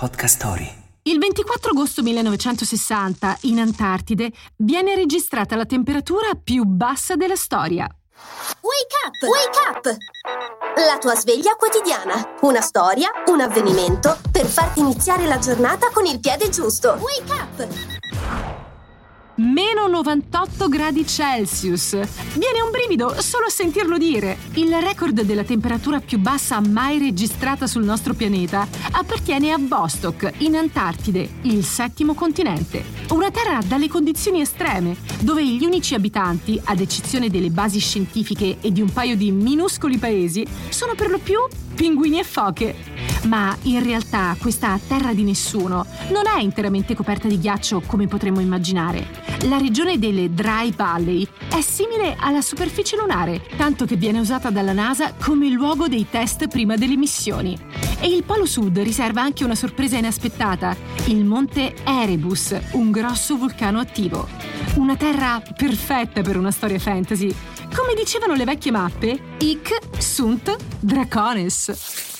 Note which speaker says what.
Speaker 1: Podcast Story.
Speaker 2: Il 24 agosto 1960, in Antartide, viene registrata la temperatura più bassa della storia.
Speaker 3: Wake up! Wake up! La tua sveglia quotidiana. Una storia, un avvenimento per farti iniziare la giornata con il piede giusto. Wake up!
Speaker 2: Meno 98 gradi Celsius. Viene un brivido solo a sentirlo dire. Il record della temperatura più bassa mai registrata sul nostro pianeta appartiene a Vostok, in Antartide, il settimo continente. Una terra dalle condizioni estreme, dove gli unici abitanti, ad eccezione delle basi scientifiche e di un paio di minuscoli paesi, sono per lo più pinguini e foche. Ma in realtà questa terra di nessuno non è interamente coperta di ghiaccio come potremmo immaginare. La regione delle Dry Valley è simile alla superficie lunare, tanto che viene usata dalla NASA come luogo dei test prima delle missioni. E il Polo Sud riserva anche una sorpresa inaspettata, il monte Erebus, un grosso vulcano attivo. Una terra perfetta per una storia fantasy. Come dicevano le vecchie mappe, Ic sunt dracones.